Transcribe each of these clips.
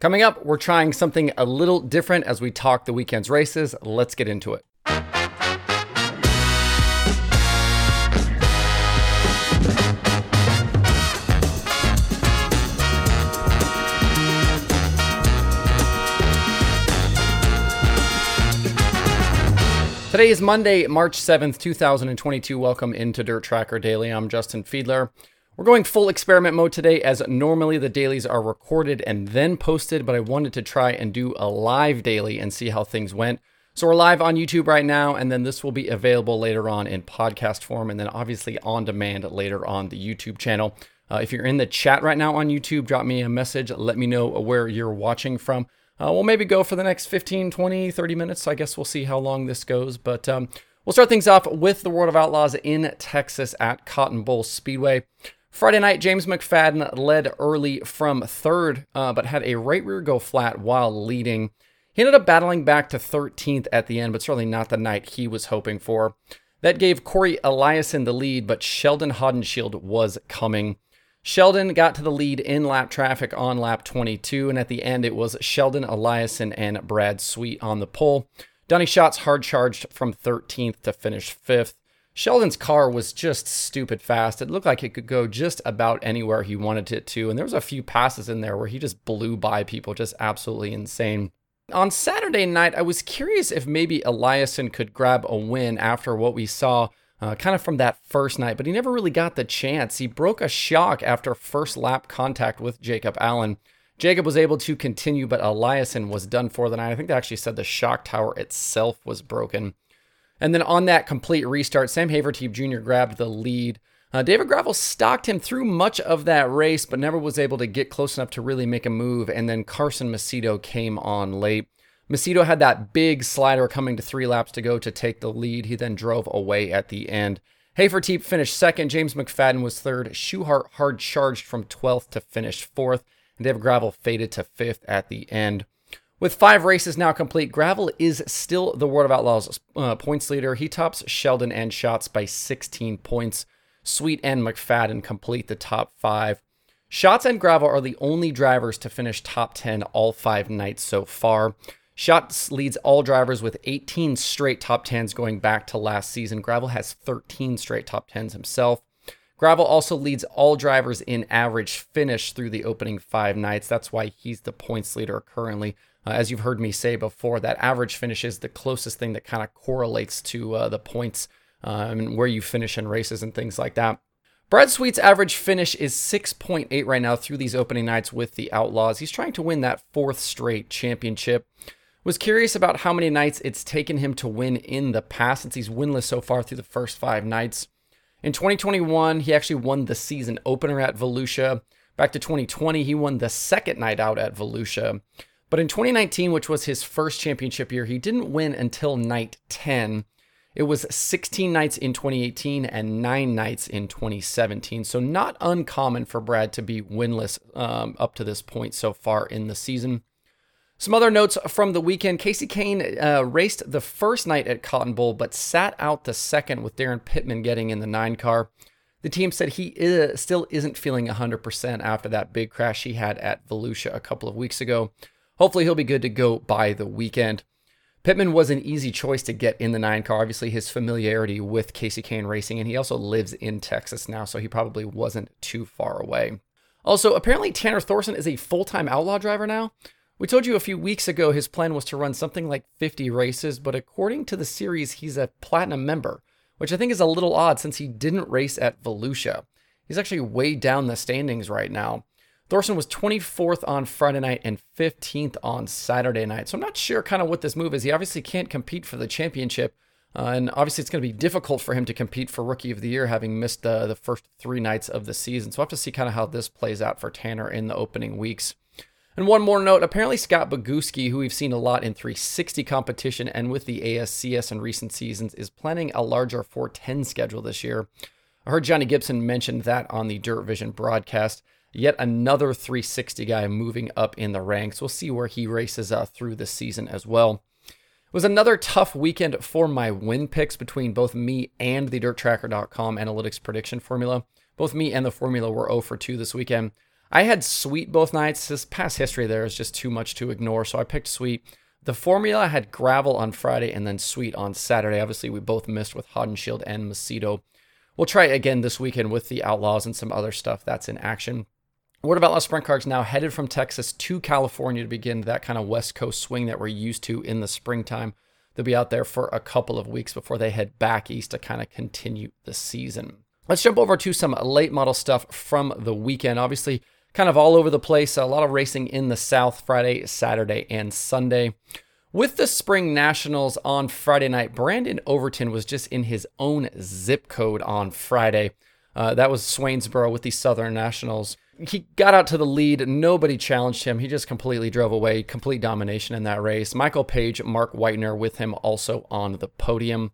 Coming up, we're trying something a little different as we talk the weekend's races. Let's get into it. Today is Monday, March 7th, 2022. Welcome into Dirt Tracker Daily. I'm Justin Fiedler. We're going full experiment mode today as normally the dailies are recorded and then posted, but I wanted to try and do a live daily and see how things went. So we're live on YouTube right now, and then this will be available later on in podcast form, and then obviously on demand later on the YouTube channel. Uh, if you're in the chat right now on YouTube, drop me a message. Let me know where you're watching from. Uh, we'll maybe go for the next 15, 20, 30 minutes. I guess we'll see how long this goes. But um, we'll start things off with the World of Outlaws in Texas at Cotton Bowl Speedway. Friday night, James McFadden led early from third, uh, but had a right rear go flat while leading. He ended up battling back to 13th at the end, but certainly not the night he was hoping for. That gave Corey Eliason the lead, but Sheldon Haudenschild was coming. Sheldon got to the lead in lap traffic on lap 22, and at the end it was Sheldon Eliason and Brad Sweet on the pole. Donny Schatz hard charged from 13th to finish 5th. Sheldon's car was just stupid fast. It looked like it could go just about anywhere he wanted it to, and there was a few passes in there where he just blew by people, just absolutely insane. On Saturday night, I was curious if maybe Eliason could grab a win after what we saw uh, kind of from that first night, but he never really got the chance. He broke a shock after first lap contact with Jacob Allen. Jacob was able to continue, but Eliason was done for the night. I think they actually said the shock tower itself was broken. And then on that complete restart, Sam Hafertepe Jr. grabbed the lead. Uh, David Gravel stalked him through much of that race, but never was able to get close enough to really make a move. And then Carson Macedo came on late. Macedo had that big slider coming to three laps to go to take the lead. He then drove away at the end. Hafertepe finished second. James McFadden was third. Schuchart hard charged from 12th to finish fourth. And David Gravel faded to fifth at the end. With five races now complete, Gravel is still the World of Outlaws uh, points leader. He tops Sheldon and Schatz by 16 points. Sweet and McFadden complete the top five. Schatz and Gravel are the only drivers to finish top 10 all five nights so far. Schatz leads all drivers with 18 straight top 10s going back to last season. Gravel has 13 straight top 10s himself. Gravel also leads all drivers in average finish through the opening five nights. That's why he's the points leader currently. Uh, as you've heard me say before, that average finish is the closest thing that kind of correlates to uh, the points uh, and where you finish in races and things like that. Brad Sweet's average finish is 6.8 right now through these opening nights with the Outlaws. He's trying to win that fourth straight championship. Was curious about how many nights it's taken him to win in the past since he's winless so far through the first five nights. In 2021, he actually won the season opener at Volusia. Back to 2020, he won the second night out at Volusia. But in 2019, which was his first championship year, he didn't win until night 10. It was 16 nights in 2018 and nine nights in 2017. So, not uncommon for Brad to be winless um, up to this point so far in the season. Some other notes from the weekend Kasey Kahne uh, raced the first night at Cotton Bowl, but sat out the second with Daryn Pittman getting in the nine car. The team said he is, still isn't feeling 100% after that big crash he had at Volusia a couple of weeks ago. Hopefully, he'll be good to go by the weekend. Pittman was an easy choice to get in the nine car. Obviously, his familiarity with Kasey Kahne Racing, and he also lives in Texas now, so he probably wasn't too far away. Also, apparently, Tanner Thorson is a full time outlaw driver now. We told you a few weeks ago his plan was to run something like 50 races, but according to the series, he's a platinum member, which I think is a little odd since he didn't race at Volusia. He's actually way down the standings right now. Thorson was 24th on Friday night and 15th on Saturday night. So I'm not sure kind of what this move is. He obviously can't compete for the championship. Uh, and obviously, it's going to be difficult for him to compete for Rookie of the Year, having missed uh, the first three nights of the season. So we'll have to see kind of how this plays out for Tanner in the opening weeks. And one more note apparently, Scott Bogucki, who we've seen a lot in 360 competition and with the ASCS in recent seasons, is planning a larger 410 schedule this year. I heard Johnny Gibson mention that on the Dirt Vision broadcast. Yet another 360 guy moving up in the ranks. We'll see where he races uh, through the season as well. It was another tough weekend for my win picks between both me and the DirtTracker.com analytics prediction formula. Both me and the formula were 0 for 2 this weekend. I had Sweet both nights. This past history there is just too much to ignore, so I picked Sweet. The formula had gravel on Friday and then Sweet on Saturday. Obviously, we both missed with Haudenschild and Macedo. We'll try again this weekend with the Outlaws and some other stuff that's in action. World of Outlaws Sprint Cars now headed from Texas to California to begin that kind of West Coast swing that we're used to in the springtime. They'll be out there for a couple of weeks before they head back east to kind of continue the season. Let's jump over to some late model stuff from the weekend. Obviously, kind of all over the place. A lot of racing in the South Friday, Saturday, and Sunday. With the Spring Nationals on Friday night, Brandon Overton was just in his own zip code on Friday. Uh, that was Swainsboro with the Southern Nationals. He got out to the lead. Nobody challenged him. He just completely drove away, complete domination in that race. Michael Page, Mark Whitener with him also on the podium.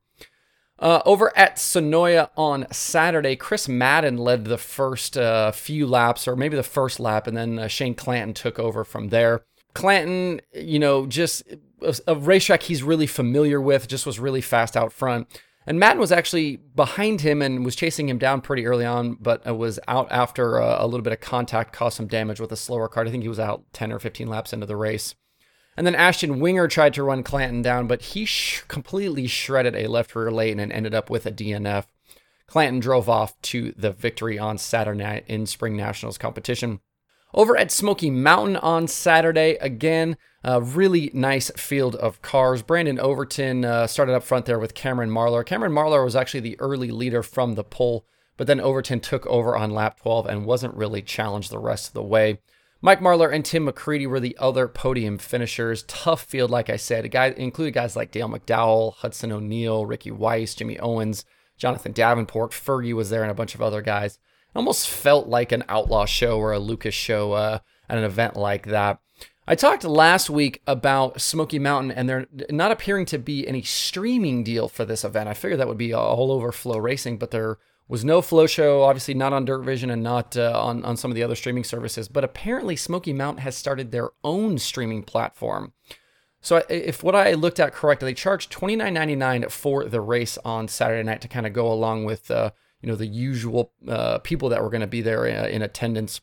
Uh, over at Senoia on Saturday, Chris Madden led the first uh, few laps, or maybe the first lap, and then uh, Shane Clanton took over from there. Clanton, you know, just a, a, racetrack he's really familiar with, just was really fast out front. And Madden was actually behind him and was chasing him down pretty early on, but was out after uh, a little bit of contact, caused some damage with a slower car. I think he was out 10 or 15 laps into the race. And then Ashton Winger tried to run Clanton down, but he sh- completely shredded a left rear lane and ended up with a DNF. Clanton drove off to the victory on Saturday night in Spring Nationals competition. Over at Smoky Mountain on Saturday, again, a really nice field of cars. Brandon Overton uh, started up front there with Cameron Marlar. Cameron Marlar was actually the early leader from the pole, but then Overton took over on lap 12 and wasn't really challenged the rest of the way. Mike Marlar and Tim McCreadie were the other podium finishers. Tough field, like I said. Guy included guys like Dale McDowell, Hudson O'Neill, Ricky Weiss, Jimmy Owens, Jonathan Davenport, Fergie was there, and a bunch of other guys. Almost felt like an outlaw show or a Lucas show uh, at an event like that. I talked last week about Smoky Mountain, and there not appearing to be any streaming deal for this event. I figured that would be all over Flow Racing, but there was no Flow Show, obviously not on Dirt Vision and not uh, on, on some of the other streaming services. But apparently, Smoky Mountain has started their own streaming platform. So if what I looked at correctly, they charged twenty nine ninety nine for the race on Saturday night to kind of go along with uh, you know the usual uh, people that were going to be there in, uh, in attendance.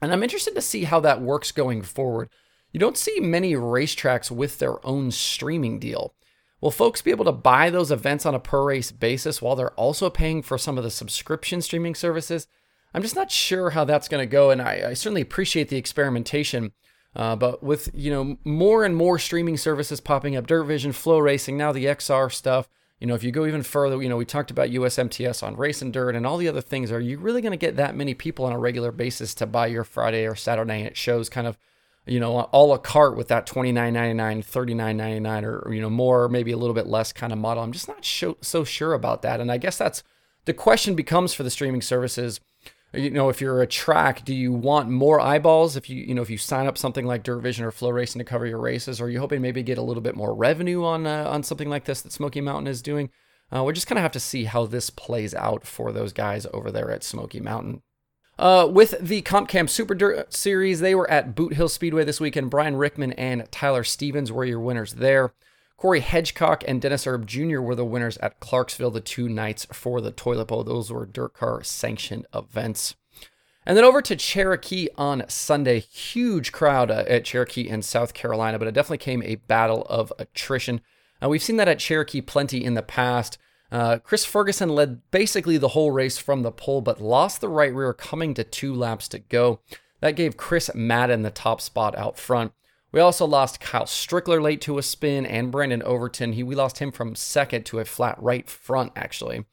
And I'm interested to see how that works going forward. You don't see many racetracks with their own streaming deal. Will folks be able to buy those events on a per race basis while they're also paying for some of the subscription streaming services? I'm just not sure how that's going to go, and I, I, certainly appreciate the experimentation. Uh, but with you know more and more streaming services popping up, Dirt Vision, FloRacing, now the XR stuff. You know, if you go even further, you know, we talked about USMTS on Race and Dirt and all the other things. Are you really going to get that many people on a regular basis to buy your Friday or Saturday night shows kind of you know, all a cart with that twenty nine ninety nine, thirty nine ninety nine, or you know, more, maybe a little bit less kind of model. I'm just not so sure about that. And I guess that's the question becomes for the streaming services. You know, if you're a track, do you want more eyeballs if you, you know, if you sign up something like Dirt Vision or FloRacing to cover your races, are you hoping maybe get a little bit more revenue on uh, on something like this that Smoky Mountain is doing? Uh, we're just kind of have to see how this plays out for those guys over there at Smoky Mountain. Uh, with the Comp Cam Super Dirt Series, they were at Boot Hill Speedway this weekend. Brian Rickman and Tyler Stevens were your winners there. Corey Hedgecock and Dennis Erb Jr. were the winners at Clarksville the two nights for the Toilet Bowl. Those were dirt car sanctioned events. And then over to Cherokee on Sunday. Huge crowd uh, at Cherokee in South Carolina, but it definitely came a battle of attrition. Uh, we've seen that at Cherokee plenty in the past. Uh, Chris Ferguson led basically the whole race from the pole, but lost the right rear coming to two laps to go. That gave Chris Madden the top spot out front. We also lost Kyle Strickler late to a spin and Brandon Overton. He, we lost him from second to a flat right front, actually.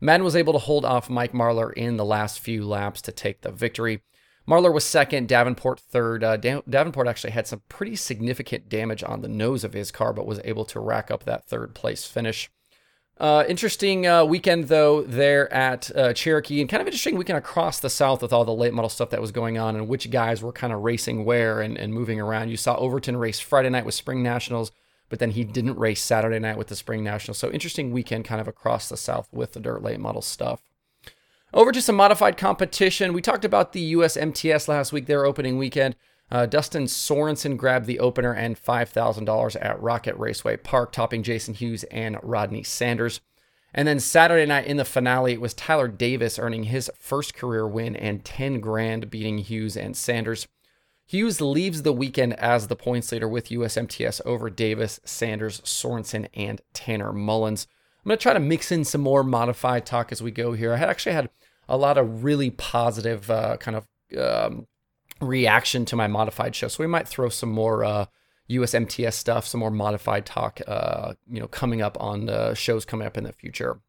Madden was able to hold off Mike Marlar in the last few laps to take the victory. Marlar was second, Davenport third. Uh, Davenport actually had some pretty significant damage on the nose of his car, but was able to rack up that third place finish. Uh, interesting uh, weekend though there at uh, Cherokee, and kind of interesting weekend across the South with all the late model stuff that was going on and which guys were kind of racing where and, and moving around. You saw Overton race Friday night with Spring Nationals, but then he didn't race Saturday night with the Spring Nationals. So interesting weekend kind of across the South with the dirt late model stuff. Over to some modified competition. We talked about the US MTS last week, their opening weekend. Uh, Dustin Sorensen grabbed the opener and $5,000 at Rocket Raceway Park, topping Jason Hughes and Rodney Sanders. And then Saturday night in the finale, it was Tyler Davis earning his first career win and 10 grand beating Hughes and Sanders. Hughes leaves the weekend as the points leader with USMTS over Davis, Sanders, Sorensen, and Tanner Mullens. I'm going to try to mix in some more modified talk as we go here. I had actually had a lot of really positive uh, kind of um, reaction to my modified show, so we might throw some more uh, USMTS stuff, some more modified talk, uh, you know, coming up on the shows coming up in the future.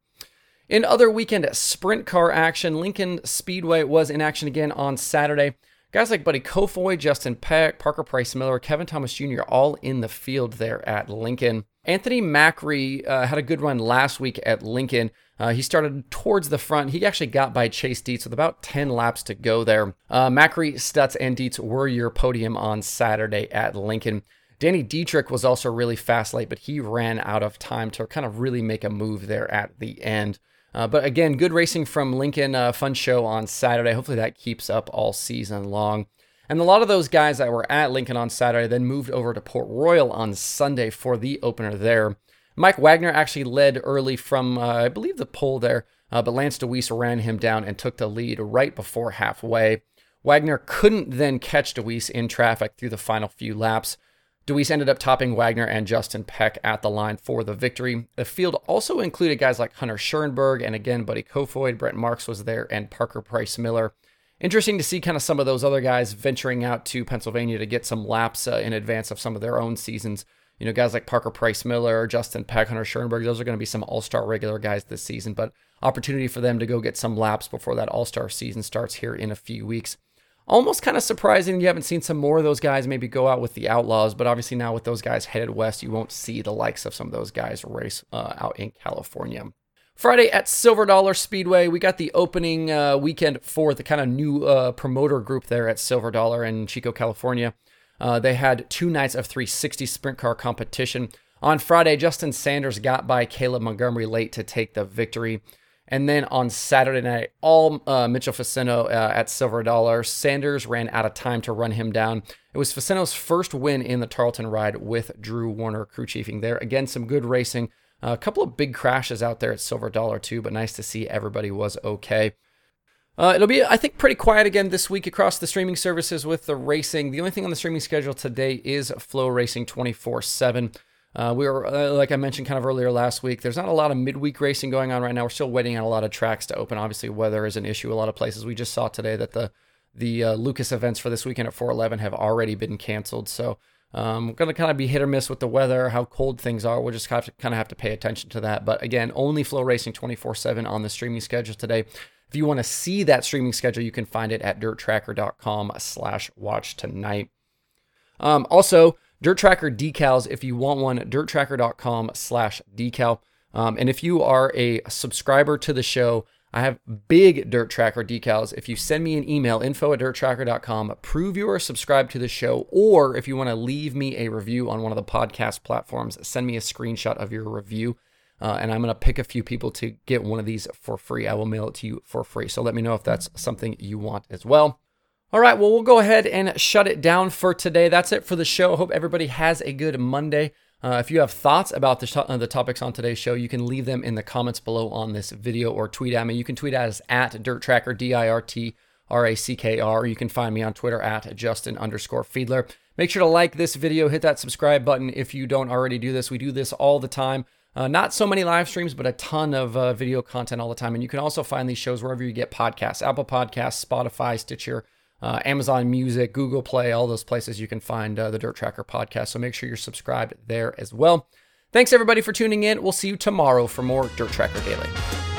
In other weekend sprint car action, Lincoln Speedway was in action again on Saturday. Guys like Buddy Kofoid, Justin Peck, Parker Price Miller, Kevin Thomas Jr., all in the field there at Lincoln. Anthony Macri uh, had a good run last week at Lincoln. Uh, he started towards the front. He actually got by Chase Dietz with about 10 laps to go there. Uh, Macri, Stutz, and Dietz were your podium on Saturday at Lincoln. Danny Dietrich was also really fast late, but he ran out of time to kind of really make a move there at the end. Uh, but again, good racing from Lincoln. Uh, fun show on Saturday. Hopefully that keeps up all season long. And a lot of those guys that were at Lincoln on Saturday then moved over to Port Royal on Sunday for the opener there. Mike Wagner actually led early from, uh, I believe, the pole there, uh, but Lance Dewease ran him down and took the lead right before halfway. Wagner couldn't then catch Dewease in traffic through the final few laps. Dewease ended up topping Wagner and Justin Peck at the line for the victory. The field also included guys like Hunter Schuerenberg and again Buddy Kofoid, Brent Marks was there, and Parker Price Miller. Interesting to see kind of some of those other guys venturing out to Pennsylvania to get some laps uh, in advance of some of their own seasons. You know, guys like Parker Price Miller, Justin Peck, Hunter Schuerenberg, those are going to be some all star regular guys this season, but opportunity for them to go get some laps before that all star season starts here in a few weeks almost kind of surprising you haven't seen some more of those guys maybe go out with the Outlaws, but obviously now with those guys headed west, you won't see the likes of some of those guys race uh, out in California. Friday at Silver Dollar Speedway, we got the opening uh, weekend for the kind of new uh, promoter group there at Silver Dollar in Chico, California. Uh, they had two nights of 360 sprint car competition. On Friday, Justin Sanders got by Caleb Montgomery late to take the victory. And then on Saturday night, all uh, Mitchell Faccinto uh, at Silver Dollar. Sanders ran out of time to run him down. It was Faccinto's first win in the Tarleton ride with Drew Warner crew chiefing there. Again, some good racing. A couple of big crashes out there at Silver Dollar too, but nice to see everybody was okay. Uh, it'll be, I think, pretty quiet again this week across the streaming services with the racing. The only thing on the streaming schedule today is Flow Racing 24 7. Uh, we were, uh, like I mentioned kind of earlier last week, there's not a lot of midweek racing going on right now. We're still waiting on a lot of tracks to open. Obviously, weather is an issue a lot of places. We just saw today that the the uh, Lucas events for this weekend at 411 have already been canceled. So um, we're going to kind of be hit or miss with the weather, how cold things are. We'll just have to kind of have to pay attention to that. But again, only Flow Racing 24 7 on the streaming schedule today. If you want to see that streaming schedule, you can find it at dirttracker.com slash watch tonight. Um, also, Dirt Tracker decals, if you want one, dirttracker.com slash decal. Um, and if you are a subscriber to the show, I have big Dirt Tracker decals. If you send me an email, info at dirttracker.com, prove you are subscribed to the show, or if you want to leave me a review on one of the podcast platforms, send me a screenshot of your review. Uh, and I'm going to pick a few people to get one of these for free. I will mail it to you for free. So let me know if that's something you want as well. All right, well, we'll go ahead and shut it down for today. That's it for the show. Hope everybody has a good Monday. Uh, if you have thoughts about the, uh, the topics on today's show, you can leave them in the comments below on this video or tweet at me. You can tweet at us at Dirt Tracker, D I R T R A C K R. You can find me on Twitter at Justin underscore Fiedler. Make sure to like this video, hit that subscribe button if you don't already do this. We do this all the time. Uh, not so many live streams, but a ton of uh, video content all the time. And you can also find these shows wherever you get podcasts Apple Podcasts, Spotify, Stitcher uh, Amazon Music, Google Play, all those places you can find uh, the Dirt Tracker podcast. So make sure you're subscribed there as well. Thanks everybody for tuning in. We'll see you tomorrow for more Dirt Tracker Daily.